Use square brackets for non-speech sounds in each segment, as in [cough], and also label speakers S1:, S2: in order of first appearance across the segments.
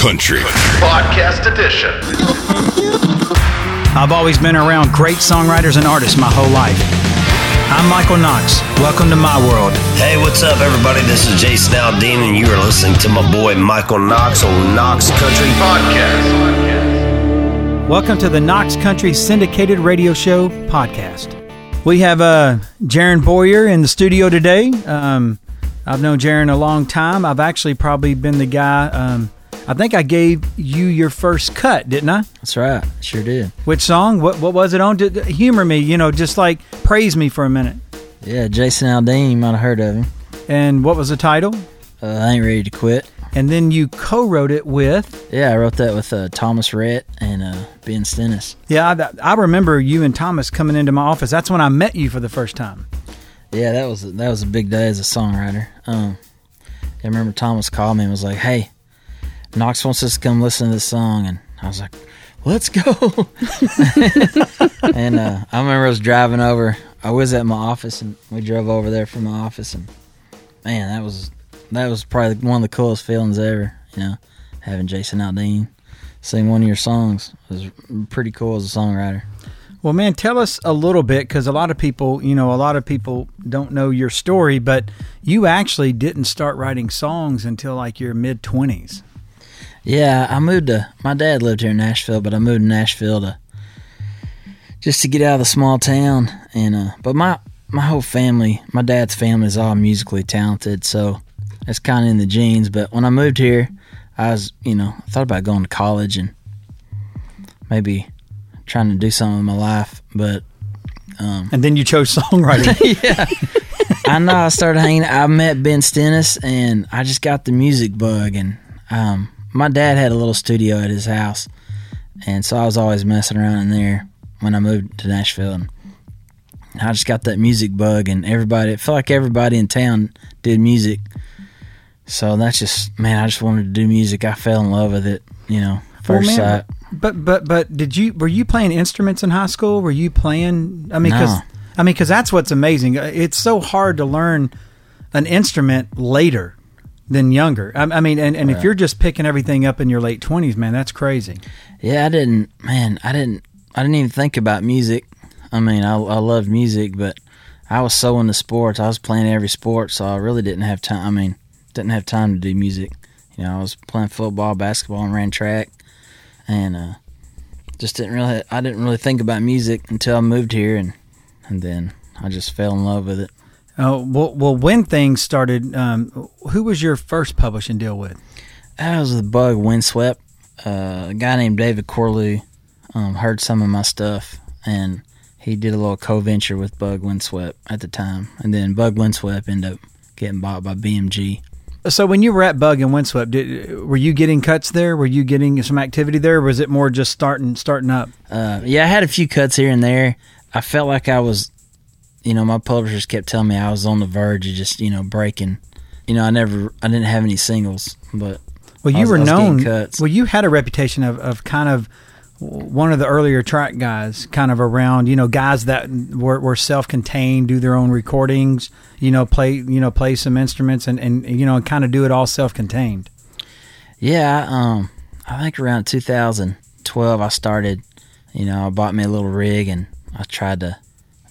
S1: Country
S2: Podcast Edition.
S3: I've always been around great songwriters and artists my whole life. I'm Michael Knox. Welcome to my world.
S4: Hey, what's up, everybody? This is Jason Aldean, and you are listening to my boy Michael Knox on Knox Country
S2: Podcast.
S3: Welcome to the Knox Country Syndicated Radio Show podcast. We have uh, Jaron Boyer in the studio today. Um, I've known Jaron a long time. I've actually probably been the guy. Um, I think I gave you your first cut, didn't I?
S5: That's right. Sure did.
S3: Which song? What What was it on? D- humor me, you know, just like praise me for a minute.
S5: Yeah, Jason Aldean, you might have heard of him.
S3: And what was the title?
S5: Uh, I ain't ready to quit.
S3: And then you co-wrote it with.
S5: Yeah, I wrote that with uh, Thomas Rhett and uh, Ben Stennis.
S3: Yeah, I, I remember you and Thomas coming into my office. That's when I met you for the first time.
S5: Yeah, that was that was a big day as a songwriter. Um, I remember Thomas called me and was like, "Hey, Knox wants us to come listen to this song," and I was like, "Let's go!" [laughs] and uh, I remember I was driving over. I was at my office, and we drove over there from my office, and man, that was that was probably one of the coolest feelings ever. You know, having Jason Aldean sing one of your songs it was pretty cool as a songwriter.
S3: Well, man, tell us a little bit because a lot of people, you know, a lot of people don't know your story, but you actually didn't start writing songs until like your mid 20s.
S5: Yeah, I moved to, my dad lived here in Nashville, but I moved to Nashville to, just to get out of the small town. And, uh, but my, my whole family, my dad's family is all musically talented, so that's kind of in the genes. But when I moved here, I was, you know, I thought about going to college and maybe trying to do something in my life, but um,
S3: and then you chose songwriting. [laughs]
S5: yeah, I know. I started hanging. I met Ben Stennis, and I just got the music bug. And um, my dad had a little studio at his house, and so I was always messing around in there when I moved to Nashville. And I just got that music bug, and everybody. It felt like everybody in town did music. So that's just man. I just wanted to do music. I fell in love with it. You know, first
S3: well, man,
S5: sight.
S3: But but but did you were you playing instruments in high school? Were you playing? I mean, because
S5: No.
S3: I mean, because that's what's amazing. It's so hard to learn an instrument later than younger. I, I mean, and, and if you're just picking everything up in your late twenties, man, that's crazy.
S5: Yeah, I didn't. Man, I didn't. I didn't even think about music. I mean, I I loved music, but I was so into sports. I was playing every sport, so I really didn't have time. I mean, didn't have time to do music. You know, I was playing football, basketball, and ran track, and uh, just didn't really. I didn't really think about music until I moved here, and and then I just fell in love with it.
S3: Oh well, well, when things started, um, who was your first publishing deal with?
S5: I was with Bug Windswept. Uh, a guy named David Corlew um, heard some of my stuff, and he did a little co-venture with Bug Windswept at the time. And then Bug Windswept ended up getting bought by BMG.
S3: So when you were at Bug and Windswept, did, were you getting cuts there? Were you getting some activity there? Or was it more just starting starting up?
S5: Uh, yeah, I had a few cuts here and there. I felt like I was, you know, my publishers kept telling me I was on the verge of just, you know, breaking. You know, I never, I didn't have any singles, but
S3: Well, you
S5: was-
S3: were known.
S5: cuts.
S3: Well, you had a reputation of, of kind of one of the earlier track guys, kind of around you know guys that were, were self contained, do their own recordings, you know, play you know play some instruments and and you know and kind of do it all self contained.
S5: Yeah, um, I think around 2012 I started. You know, I bought me a little rig and I tried to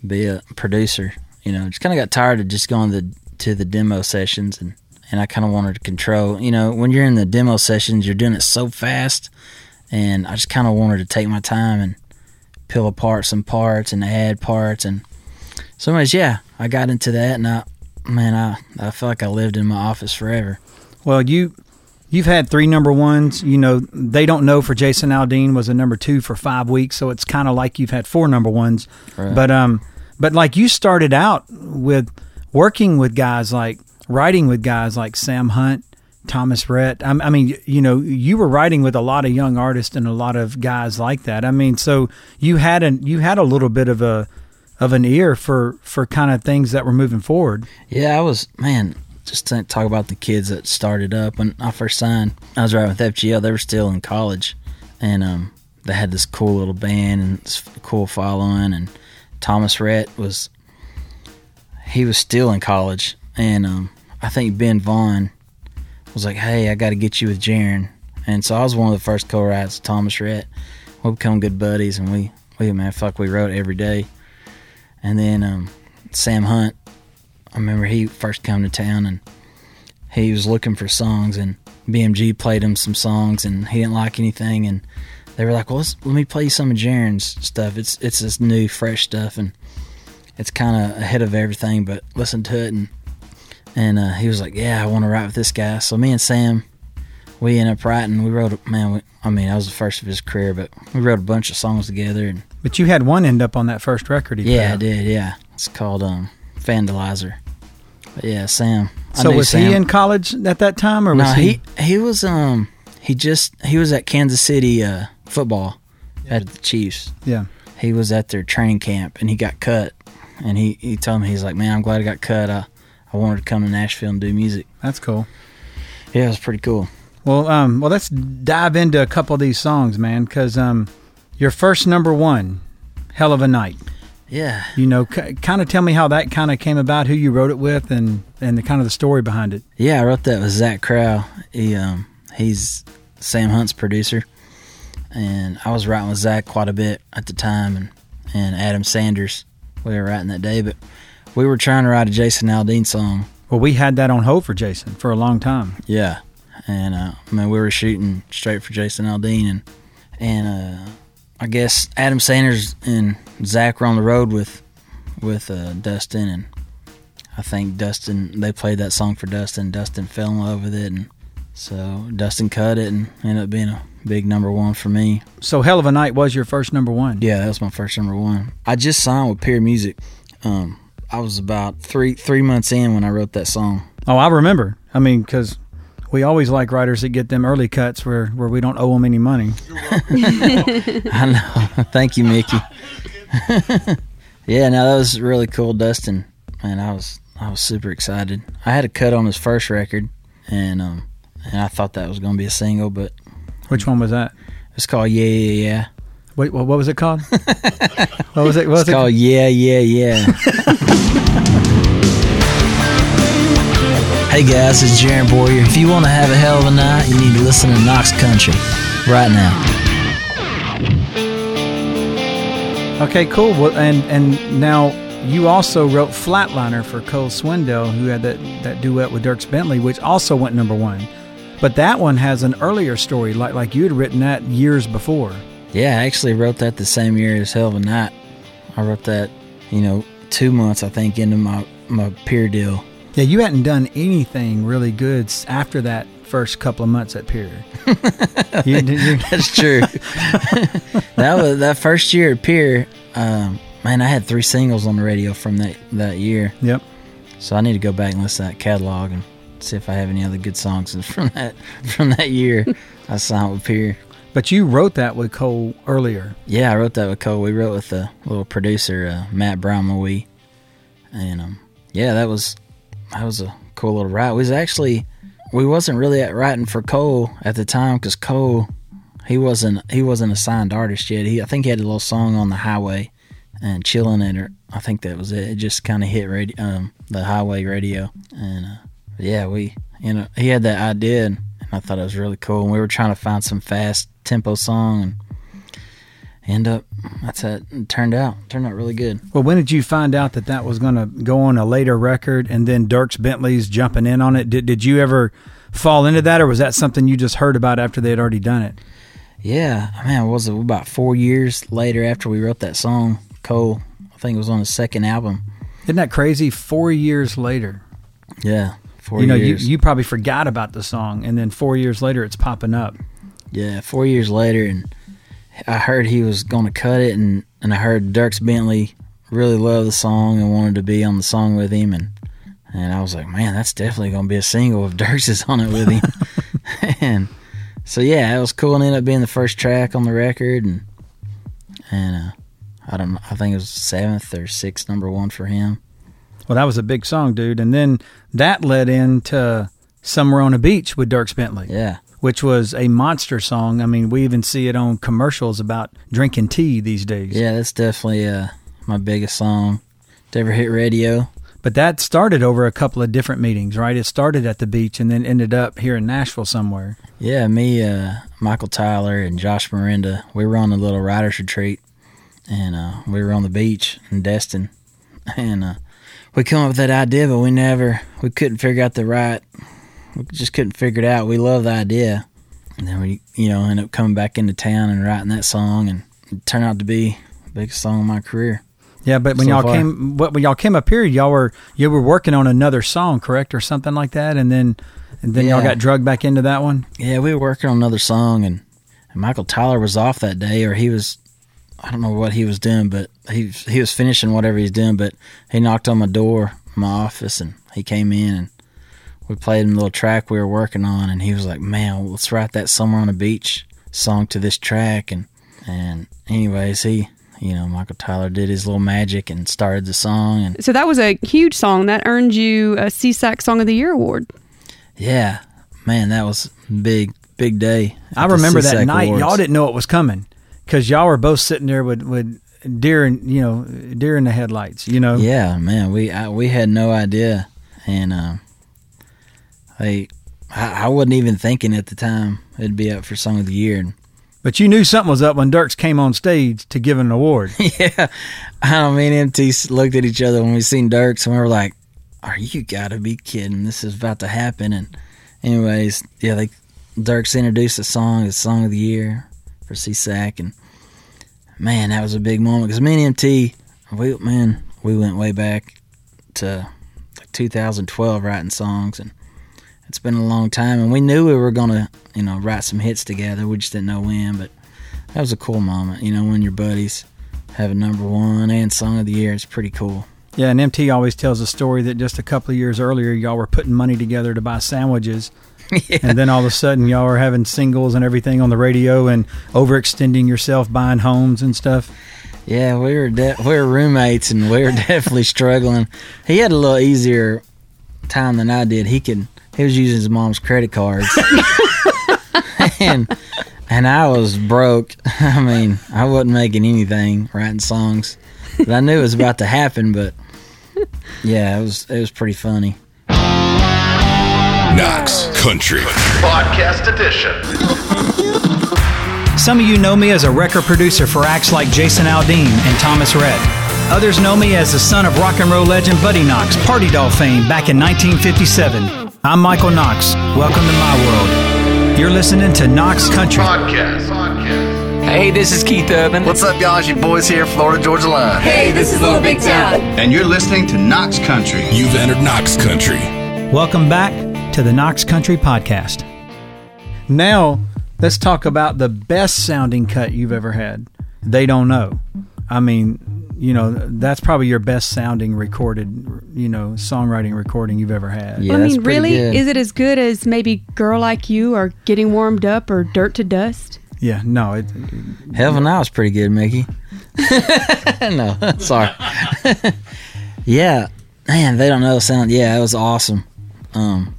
S5: be a producer. You know, just kind of got tired of just going to the, to the demo sessions and and I kind of wanted to control. You know, when you're in the demo sessions, you're doing it so fast, and I just kind of wanted to take my time and peel apart some parts and add parts and so much. Yeah, I got into that, and I man, I I feel like I lived in my office forever.
S3: Well, you you've had three number ones. You know they don't know for Jason Aldean was a number two for five weeks, so it's kind of like you've had four number ones.
S5: Right.
S3: But um, but like you started out with working with guys like writing with guys like Sam Hunt, Thomas Rhett. I, I mean, you know, you were writing with a lot of young artists and a lot of guys like that. I mean, so you had an you had a little bit of a of an ear for for kind of things that were moving forward.
S5: Yeah, I was man. Just to talk about the kids that started up when I first signed. I was riding with FGL. They were still in college, and um, they had this cool little band and this cool following. And Thomas Rhett was he was still in college, and um, I think Ben Vaughn was like, "Hey, I got to get you with Jaron." and so I was one of the first co-writes Thomas Rhett. We become good buddies, and we we man fuck we wrote every day. And then um, Sam Hunt, I remember he first come to town and he was looking for songs, and BMG played him some songs, and he didn't like anything, and they were like, "Well, let's, let me play you some of Jaron's stuff. It's it's this new, fresh stuff, and it's kind of ahead of everything. But listen to it." And and uh, he was like, "Yeah, I want to write with this guy." So me and Sam, we ended up writing. We wrote, man. We, I mean, I was the first of his career, but we wrote a bunch of songs together. And
S3: But you had one end up on that first record.
S5: Yeah, I did. Yeah, it's called um, Vandalizer. But yeah, Sam. I
S3: So was
S5: Sam.
S3: he in college at that time, or was he?
S5: he he was um he just he was at Kansas City uh football at the Chiefs.
S3: Yeah.
S5: He was at their training camp and he got cut. And he, he told me he's like, Man, I'm glad I got cut. I I wanted to come to Nashville and do music.
S3: That's cool.
S5: Yeah, it was pretty cool.
S3: Well, um, well, let's dive into a couple of these songs, man. Because um, your first number one, "Hell of a Night."
S5: Yeah.
S3: You know, c- kind of tell me how that kind of came about, who you wrote it with, and and the kind of the story behind it.
S5: Yeah, I wrote that with Zach Crowell. He um he's Sam Hunt's producer. And I was writing with Zach quite a bit at the time and, and Adam Sanders. We were writing that day, but we were trying to write a Jason Aldean song
S3: Well, we had that on hold for Jason for a long time.
S5: Yeah, and uh, I mean we were shooting straight for Jason Aldean, and and uh, I guess Adam Sanders and Zach were on the road with with uh, Dustin, and I think Dustin they played that song for Dustin. Dustin fell in love with it, and so Dustin cut it and ended up being a big number one for me.
S3: So, "Hell of a Night" was your first number one.
S5: Yeah, that was my first number one. I just signed with Peer Music. Um, I was about three three months in when I wrote that song.
S3: Oh, I remember. I mean, because we always like writers that get them early cuts where where we don't owe them any money. [laughs]
S5: I know. [laughs] Thank you, Mickey. [laughs] yeah, no, that was really cool, Dustin. Man, I was I was super excited. I had a cut on his first record, and um, and I thought that was going to be a single, but
S3: Which one was that?
S5: it's called Yeah Yeah Yeah.
S3: Wait, what, what was it called? [laughs] what was it? What was
S5: It's
S3: it?
S5: called Yeah Yeah Yeah. [laughs] hey guys, it's Jaron Boyer. If you want to have a hell of a night, you need to listen to Knox Country right now.
S3: Okay, cool. Well, and and now you also wrote Flatliner for Cole Swindell, who had that that duet with Dierks Bentley, which also went number one. But that one has an earlier story, like like you had written that years before.
S5: Yeah, I actually wrote that the same year as Hell of a Night. I wrote that, you know, two months I think into my my peer deal.
S3: Yeah, you hadn't done anything really good after that first couple of months at Peer. [laughs] you, you,
S5: That's true. [laughs] that was that first year at Peer. Um, man, I had three singles on the radio from that that year.
S3: yep.
S5: So I need to go back and listen to that catalog and see if I have any other good songs [laughs] from that from that year. I signed with Peer.
S3: But you wrote that with Cole earlier.
S5: Yeah, I wrote that with Cole. We wrote with a little producer uh, Matt Brownlee, and um, yeah, that was that was a cool little write. We was actually we wasn't really at writing for Cole at the time because Cole he wasn't he wasn't a signed artist yet. He I think he had a little song on the highway and chilling it. Or I think that was it. It just kind of hit radio um, the highway radio, and uh, yeah, we you know he had that idea. And, I thought it was really cool. And we were trying to find some fast tempo song, and end up that's how it turned out. It turned out really good.
S3: Well, when did you find out that that was going to go on a later record, and then Dierks Bentley's jumping in on it? Did did you ever fall into that, or was that something you just heard about after they had already done it?
S5: Yeah, man, was it about four years later after we wrote that song? Cole, I think it was on the second album.
S3: Isn't that crazy? Four years later,
S5: Yeah, four
S3: you know, you,
S5: years.
S3: you probably forgot about the song, and then four years later, it's popping up.
S5: Yeah, four years later, and I heard he was going to cut it, and, and I heard Dierks Bentley really loved the song and wanted to be on the song with him, and and I was like, man, that's definitely going to be a single if Dierks is on it with him. [laughs] [laughs] and so yeah, it was cool, and ended up being the first track on the record, and and uh, I don't know, I think it was seventh or sixth number one for him.
S3: Well, that was a big song, dude, and then that led into "Somewhere on a Beach" with Dierks Bentley.
S5: Yeah,
S3: which was a monster song. I mean, we even see it on commercials about drinking tea these days.
S5: yeah, that's definitely uh, my biggest song to ever hit radio.
S3: But that started over a couple of different meetings, right? It started at the beach and then ended up here in Nashville somewhere.
S5: Yeah, me, uh, Michael Tyler, and Josh Mirenda, we were on a little writers retreat, and uh, we were on the beach in Destin, [laughs] and uh, we come up with that idea, but we never, we couldn't figure out the right, we just couldn't figure it out. We love the idea, and then we, you know, end up coming back into town and writing that song, and it turned out to be the biggest song of my career.
S3: Yeah, but when
S5: So
S3: y'all
S5: far.
S3: came, what when y'all came up here, y'all were you were working on another song, correct, or something like that, and then and then y'all got drugged back into that one.
S5: Yeah, we were working on another song, and, and Michael Tyler was off that day, or he was, I don't know what he was doing, but he he was finishing whatever he's doing. But he knocked on my door, my office, and he came in, and we played him a little track we were working on, and he was like, "Man, let's write that somewhere on the beach song to this track." And and anyways, he, you know, Michael Tyler did his little magic and started the song, and
S1: So that was a huge song that earned you a SESAC Song of the Year award.
S5: yeah, man, that was big big day.
S3: I
S5: at the
S3: remember that night.
S5: Awards.
S3: Y'all didn't know it was coming because y'all were both sitting there with with deer and you know deer in the headlights. You know.
S5: Yeah, man, we I, we had no idea, and um, I, I I wasn't even thinking at the time it'd be up for song of the year. And
S3: But you knew something was up when Dierks came on stage to give an award. [laughs]
S5: yeah, I don't mean MT looked at each other when we seen Dierks, and we were like, "Are you gotta be kidding? This is about to happen." And anyways, yeah, like Dierks introduced the song as song of the year for SESAC, and man, that was a big moment because me and MT, we man, we went way back to like 2012 writing songs, and it's been a long time, and we knew we were gonna, you know, write some hits together. We just didn't know when, but that was a cool moment, you know, when your buddies have a number one and song of the year. It's pretty cool.
S3: Yeah, and MT always tells a story that just a couple of years earlier, y'all were putting money together to buy sandwiches. [laughs] And then all of a sudden, y'all are having singles and everything on the radio and overextending yourself, buying homes and stuff.
S5: Yeah, we were de- we were roommates, and we were [laughs] definitely struggling. He had a little easier time than I did. He could he was using his mom's credit cards, [laughs] and and I was broke. I mean, I wasn't making anything writing songs, but I knew it was about to happen. But yeah, it was it was pretty funny.
S2: Knox Country Podcast Edition.
S3: Some of you know me as a record producer for acts like Jason Aldean and Thomas Rhett. Others know me as the son of rock and roll legend Buddy Knox, Party Doll fame back in 1957. I'm Michael Knox. Welcome to my world. You're listening to Knox Country.
S2: Podcast. Podcast.
S6: Hey, this is Keith Urban.
S7: What's up, y'all? It's your boys here, Florida Georgia Line.
S8: Hey, this is Little Big Town.
S9: and you're listening to Knox Country.
S2: You've entered Knox Country.
S3: Welcome back to the Knox Country Podcast. Now, let's talk about the best sounding cut you've ever had. They don't know. I mean, you know, that's probably your best sounding recorded, you know, songwriting recording you've ever had.
S5: Yeah,
S1: I mean, really,
S5: good.
S1: is it as good as maybe "Girl Like You" or "Getting Warmed Up" or "Dirt to Dust"?
S3: Yeah, no, it,
S5: Heaven Now was pretty good, Mickey. [laughs] no, [laughs] sorry. [laughs] yeah, man, they don't know the sound. Yeah, it was awesome. Um, that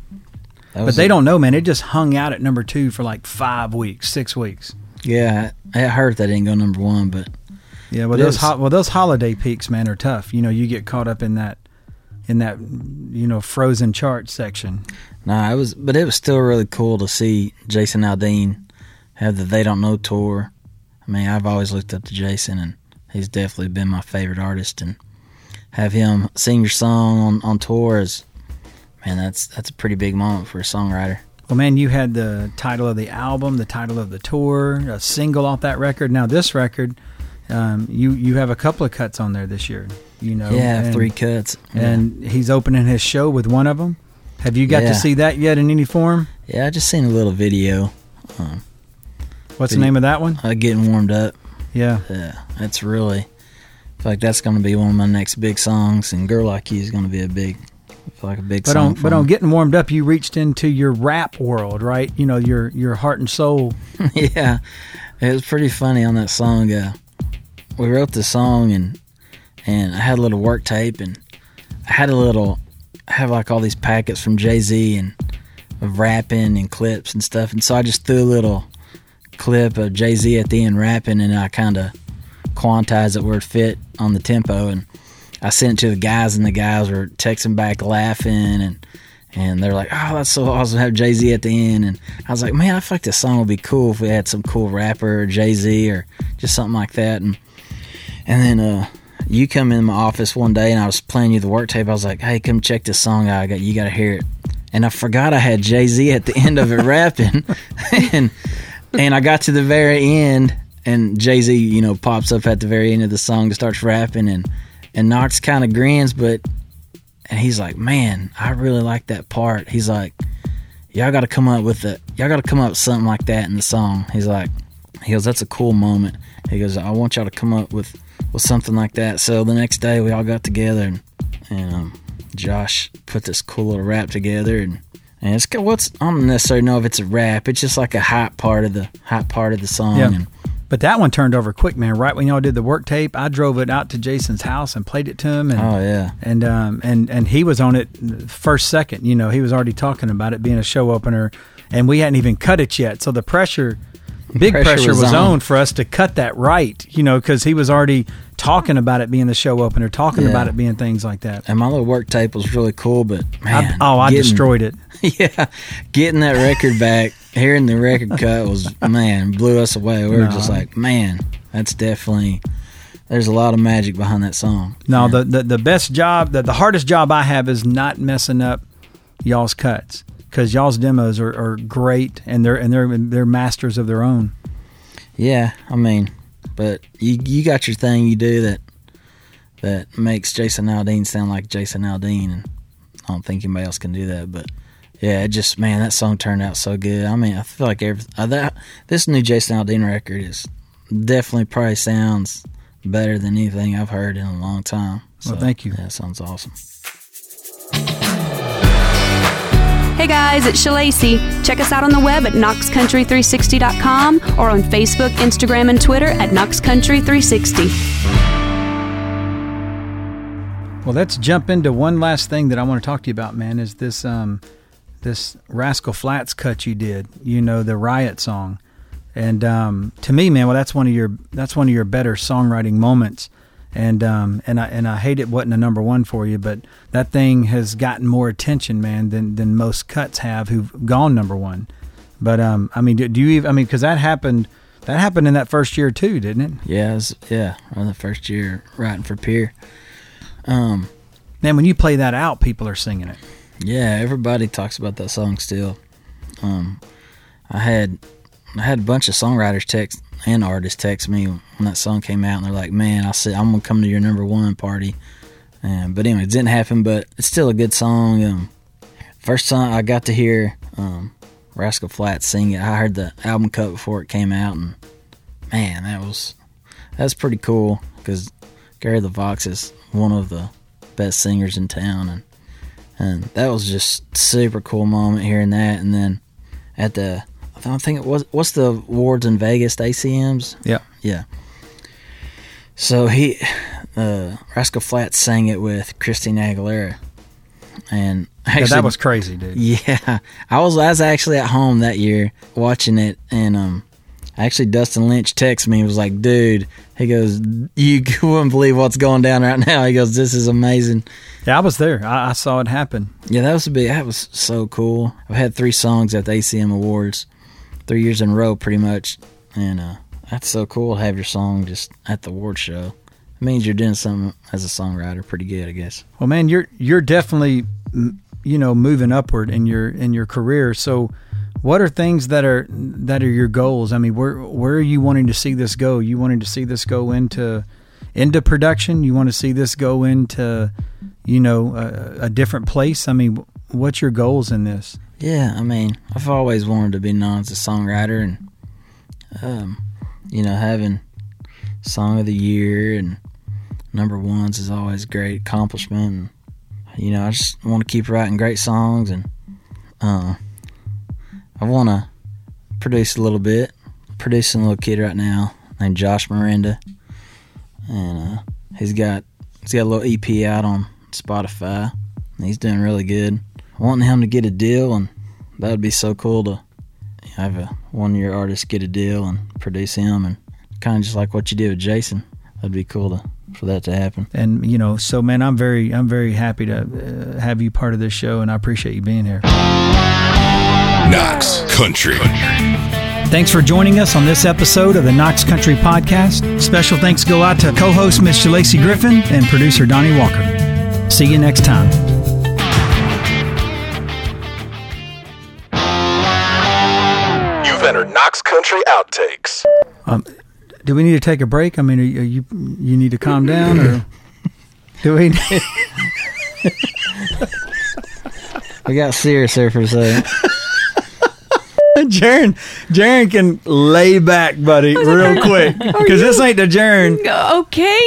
S3: but they
S5: a-
S3: don't know, man. It just hung out at number two for like five weeks, six weeks.
S5: Yeah, it hurt that didn't go number one, but
S3: Yeah, well,
S5: It
S3: those ho- well those holiday peaks, man, are tough. You know, you get caught up in that, in that, you know, frozen chart section.
S5: nah, it was. But it was still really cool to see Jason Aldean have the They Don't Know tour. I mean, I've always looked up to Jason, and he's definitely been my favorite artist. And have him sing your song on on tour is, man, that's that's a pretty big moment for a songwriter.
S3: Well, man, you had the title of the album, the title of the tour, a single off that record. Now this record, um, you you have a couple of cuts on there this year. You know,
S5: Yeah,
S3: and,
S5: three cuts. Yeah.
S3: and he's opening his show with one of them. Have you got
S5: Yeah.
S3: to see that yet in any form?
S5: Yeah, I just seen a little video.
S3: What's the name of that one?
S5: Uh, getting warmed up.
S3: Yeah,
S5: Yeah, that's really. I feel like that's going to be one of my next big songs, and "Girl Like You" is going to be a big, like a big
S3: but
S5: song.
S3: on but on getting warmed up, you reached into your rap world, right? You know, your your heart and soul. [laughs]
S5: yeah, it was pretty funny on that song. Uh, we wrote the song, and and I had a little work tape, and I had a little, I have like all these packets from Jay Z and of rapping and clips and stuff, and so I just threw a little clip of Jay Z at the end rapping, and I kind of quantized it where it fit on the tempo, and I sent it to the guys, and the guys were texting back laughing, and and they're like, "Oh, that's so awesome have Jay Z at the end." And I was like, "Man, I like this song would be cool if we had some cool rapper or Jay Z or just something like that." And and then uh, you come in my office one day, and I was playing you the work tape. I was like, "Hey, come check this song out. I got you got to hear it." And I forgot I had Jay Z at the end of it [laughs] rapping, [laughs] and and I got to the very end, and Jay Z, you know, pops up at the very end of the song and starts rapping, and and Knox kind of grins, but and he's like, "Man, I really like that part." He's like, "Y'all got to come up with it. Y'all got to come up with something like that in the song." He's like, "He goes, that's a cool moment." He goes, "I want y'all to come up with with something like that." So the next day, we all got together, and and um, Josh put this cool little rap together, and and it's what's I don't necessarily know if it's a rap. It's just like a hot part of the hot part of the song.
S3: Yeah.
S5: And,
S3: But that one turned over quick, man. Right when y'all did the work tape, I drove it out to Jason's house and played it to him, and
S5: oh yeah,
S3: and um and and he was on it first second. You know, he was already talking about it being a show opener, and we hadn't even cut it yet. So the pressure, big
S5: Pressure
S3: pressure,
S5: was
S3: was,
S5: on.
S3: on. for us to cut that right. You know, because he was already talking about it being the show opener, talking
S5: Yeah.
S3: about it being things like that.
S5: and my little work tape was really cool, but man,
S3: I, oh, I
S5: getting-
S3: destroyed it. [laughs]
S5: yeah, getting that record back, hearing the record cut was man blew us away. We were
S3: No.
S5: just like, man, that's definitely. There's a lot of magic behind that song.
S3: No, the, the the best job, the, the hardest job I have is not messing up y'all's cuts because y'all's demos are, are great and they're and they're they're masters of their own.
S5: Yeah, I mean, but you you got your thing you do that that makes Jason Aldean sound like Jason Aldean, and I don't think anybody else can do that. But yeah, it just man, that song turned out so good. I mean, I feel like every uh, that this new Jason Aldean record is definitely probably sounds better than anything I've heard in a long time.
S3: Well, thank you.
S5: Yeah, it sounds awesome.
S1: Hey guys, it's Shalacy. Check us out on the web at knoxcountry360.com or on Facebook, Instagram, and Twitter at knoxcountry360.
S3: Well, let's jump into one last thing that I want to talk to you about, man. Is this um this Rascal Flatts cut you did? You know the Riot song, and um, to me, man, well, that's one of your that's one of your better songwriting moments. And um and I and I hate it wasn't a number one for you, but that thing has gotten more attention, man, than than most cuts have who've gone number one. But um, I mean, do, do you even? I mean, because that happened. That happened in that first year too, didn't it?
S5: Yeah, it was, yeah, on the first year writing for Peer. Um,
S3: Man, when you play that out, people are singing it.
S5: Yeah, everybody talks about that song still. Um, I had I had a bunch of songwriters text and artists text me when that song came out, and they're like, "Man, I said I'm gonna come to your number one party." Um, but anyway, it didn't happen. But it's still a good song. Um, first time I got to hear um, Rascal Flatts sing it, I heard the album cut before it came out, and man, that was that's pretty cool because Gary LeVox is one of the best singers in town, and and that was just super cool moment hearing that. And then at the, I don't think it was what's the awards in Vegas, the ACMs.
S3: Yeah.
S5: Yeah. So he, uh, Rascal Flatts sang it with Christina Aguilera, and
S3: Yeah, that was crazy, dude.
S5: yeah, I was I was actually at home that year watching it, and um, actually Dustin Lynch texted me and was like, "Dude," he goes, "You [laughs] wouldn't believe what's going down right now." He goes, "This is amazing."
S3: Yeah, I was there. I, I saw it happen.
S5: Yeah, that was a big. That was so cool. I've had three songs at the ACM Awards, three years in a row, pretty much, and uh, that's so cool to have your song just at the award show. It means you're doing something as a songwriter pretty good, I guess.
S3: Well, man, you're you're definitely you know moving upward in your in your career. So, what are things that are that are your goals? I mean, where where are you wanting to see this go? You wanting to see this go into into production? You want to see this go into you know a, a different place? I mean, what's your goals in this?
S5: Yeah, I mean, I've always wanted to be known as a songwriter, and um, you know, having song of the year and number ones is always a great accomplishment. And, you know, I just want to keep writing great songs, and uh, I want to produce a little bit. Producing a little kid right now named Josh Mirenda, and uh, he's got he's got a little EP out on Spotify. He's doing really good wanting him to get a deal, and that would be so cool to have a one year artist get a deal and produce him, and kind of just like what you did with Jason. That'd be cool to for that to happen.
S3: And you know, so man, I'm very I'm very happy to uh, have you part of this show, and I appreciate you being here.
S2: Knox Country.
S3: Thanks for joining us on this episode of the Knox Country Podcast. Special thanks go out to co-host Miss Lacey Griffin and producer Donnie Walker. See you next time.
S2: You've entered Knox Country Outtakes.
S3: Um, do we need to take a break? I mean, are you, are you you need to calm down, or do we?
S5: Need- [laughs] We got serious there for a second. [laughs]
S3: Jaron, Jaron can lay back, buddy, real quick, because this ain't the Jaron.
S1: Okay.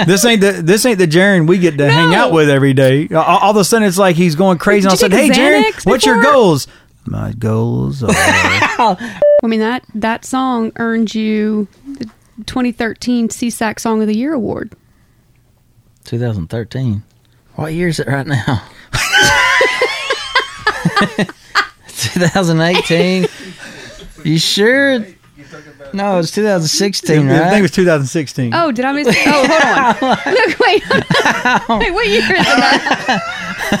S1: [laughs]
S3: This ain't the this ain't the Jaron we get to hang out with every day. All, all of a sudden, it's like he's going crazy.
S1: Did
S3: I said, "Hey,
S1: take a
S3: Jaron, what's your goals?" My goals are [laughs]
S1: I mean that that song earned you the 2013 SESAC Song of the Year award.
S5: 2013. What year is it right now? [laughs] 2018. You sure? No, it's 2016,
S3: I think it was 2016.
S1: Oh, did I miss? Oh, hold on. [laughs] Look, wait. wait, what year is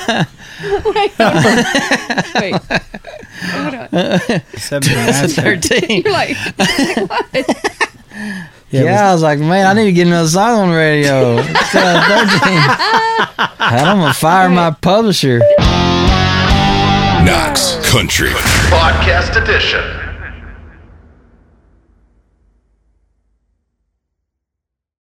S1: it? That? wait. [laughs] wait. Hold on.
S3: 17, that's-
S5: 13.
S1: You're like, what?
S5: Yeah, I was like, man, I need to get another song on the radio. It's 2013. And I'm gonna fire my publisher.
S2: Knox Country. Podcast Edition.